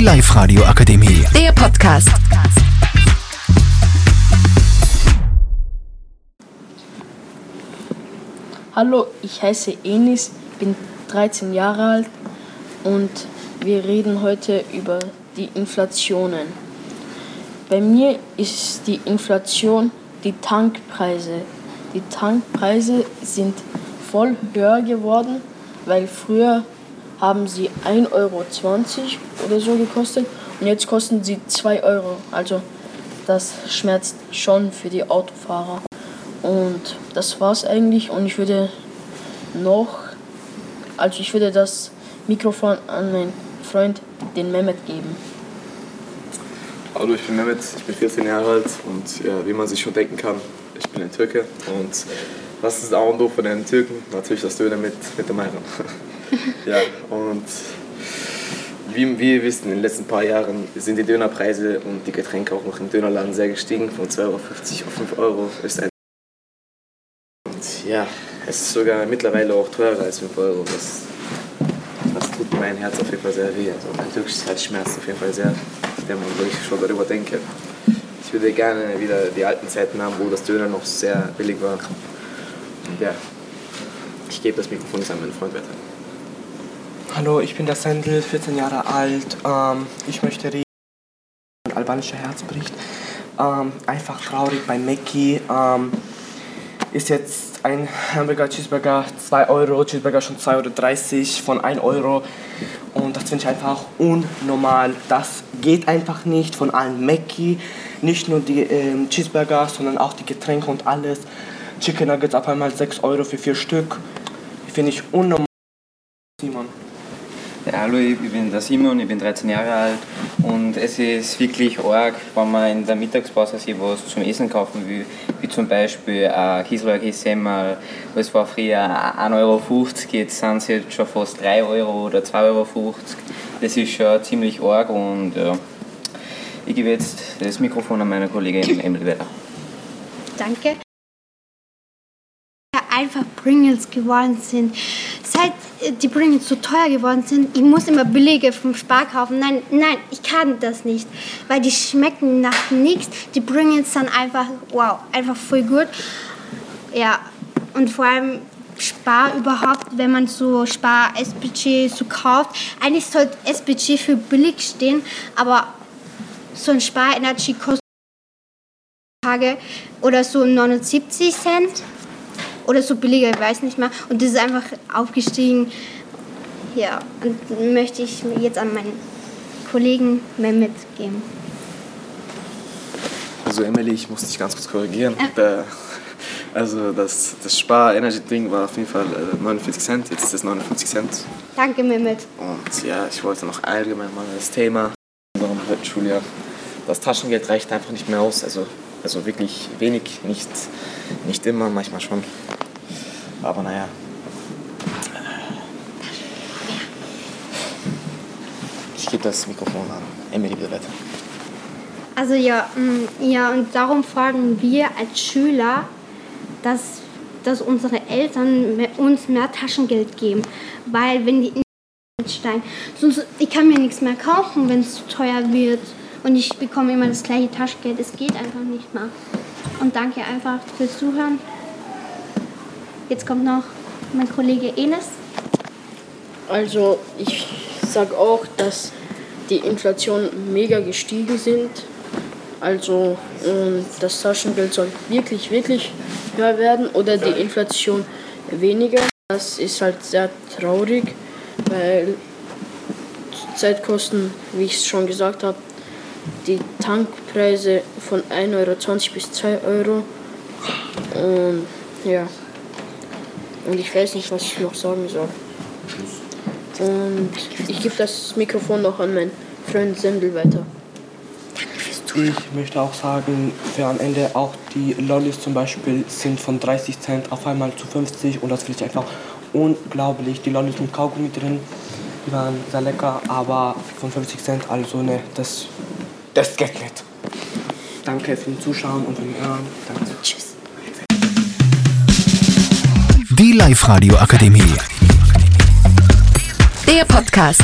Die Live-Radio Akademie. Der Podcast. Hallo, ich heiße Enis, bin 13 Jahre alt und wir reden heute über die Inflationen. Bei mir ist die Inflation die Tankpreise. Die Tankpreise sind voll höher geworden, weil früher haben sie 1,20 Euro oder so gekostet und jetzt kosten sie 2 Euro. Also das schmerzt schon für die Autofahrer. Und das war's eigentlich und ich würde noch, also ich würde das Mikrofon an meinen Freund, den Mehmet, geben. Hallo, ich bin Mehmet, ich bin 14 Jahre alt und ja, wie man sich schon denken kann, ich bin ein Türke und was ist A und O von den Türken? Natürlich das Döner mit, mit dem Ayran. ja, und wie, ihr wisst, in den letzten paar Jahren sind die Dönerpreise und die Getränke auch noch im Dönerladen sehr gestiegen, von 2,50 Euro auf 5 Euro ist ein und ja, es ist sogar mittlerweile auch teurer als 5 Euro. Das, das tut mein Herz auf jeden Fall sehr weh. Also mein türkisches Herz schmerzt auf jeden Fall sehr, wenn man wirklich schon darüber denke. Ich würde gerne wieder die alten Zeiten haben, wo das Döner noch sehr billig war. Und ja, ich gebe das Mikrofon jetzt an meinen Freund weiter. Hallo, ich bin der Sendel, 14 Jahre alt. Ähm, ich möchte reden, mein albanischer Herz bricht. Ähm, einfach traurig bei Mackie. Ähm, ist jetzt ein Hamburger Cheeseburger 2 Euro, Cheeseburger schon 2,30 Euro von 1 Euro. Und das finde ich einfach unnormal. Das geht einfach nicht von allen Mackie. Nicht nur die ähm, Cheeseburger, sondern auch die Getränke und alles. Chicken Nuggets auf einmal 6 Euro für 4 Stück. Finde ich unnormal. Hallo, ich bin der Simon, ich bin 13 Jahre alt und es ist wirklich arg, wenn man in der Mittagspause sich was zum Essen kaufen will, wie zum Beispiel ein Kieselberger Semmel, es war früher 1,50 Euro, jetzt sind es jetzt schon fast 3 Euro oder 2,50 Euro. Das ist schon ziemlich arg und ja, ich gebe jetzt das Mikrofon an meine Kollegin Emily weiter. Danke. Einfach Pringles geworden sind. Seit äh, die Pringles so teuer geworden sind, ich muss immer billige vom Spar kaufen. Nein, nein, ich kann das nicht, weil die schmecken nach nichts. Die Pringles sind einfach, wow, einfach voll gut. Ja, und vor allem Spar überhaupt, wenn man so Spar SPG so kauft. Eigentlich sollte SPG für billig stehen, aber so ein Spar Energy kostet oder so 79 Cent oder so billiger, ich weiß nicht mehr. Und das ist einfach aufgestiegen. Ja, und möchte ich jetzt an meinen Kollegen Mehmet geben. Also Emily, ich muss dich ganz kurz korrigieren. Der, also das, das Spar Energy Drink war auf jeden Fall äh, 49 Cent, jetzt ist es 59 Cent. Danke, Mehmet. Und ja, ich wollte noch allgemein mal das Thema unserem dritten Schuljahr. Das Taschengeld reicht einfach nicht mehr aus. Also, also wirklich wenig, nicht, nicht immer, manchmal schon. Aber naja. Ich gebe das Mikrofon an Emily wieder weiter. Also ja, mm, ja, und darum fordern wir als Schüler, dass, dass unsere Eltern uns mehr Taschengeld geben. Weil wenn die steigen, sonst ich kann mir nichts mehr kaufen, wenn es zu teuer wird. Und ich bekomme immer das gleiche Taschengeld. Es geht einfach nicht mehr. Und danke einfach fürs Zuhören. Jetzt kommt noch mein Kollege Enes. Also ich sage auch, dass die Inflation mega gestiegen sind. Also ähm, das Taschengeld soll wirklich, wirklich höher werden oder die Inflation weniger. Das ist halt sehr traurig, weil zurzeit kosten, wie ich es schon gesagt habe, die Tankpreise von 1,20 Euro bis 2 Euro. Und ja. Und ich weiß nicht, was ich noch sagen soll. Und ich gebe das Mikrofon noch an meinen Freund Sendel weiter. Ich möchte auch sagen, für am Ende auch die Lollis zum Beispiel sind von 30 Cent auf einmal zu 50 und das finde ich einfach unglaublich. Die Lollis mit Kaugummi drin, die waren sehr lecker, aber von 50 Cent, also ne, das, das geht nicht. Danke für den Zuschauen und für den Hören. Danke. Tschüss. Die Live-Radio Akademie. Der Podcast.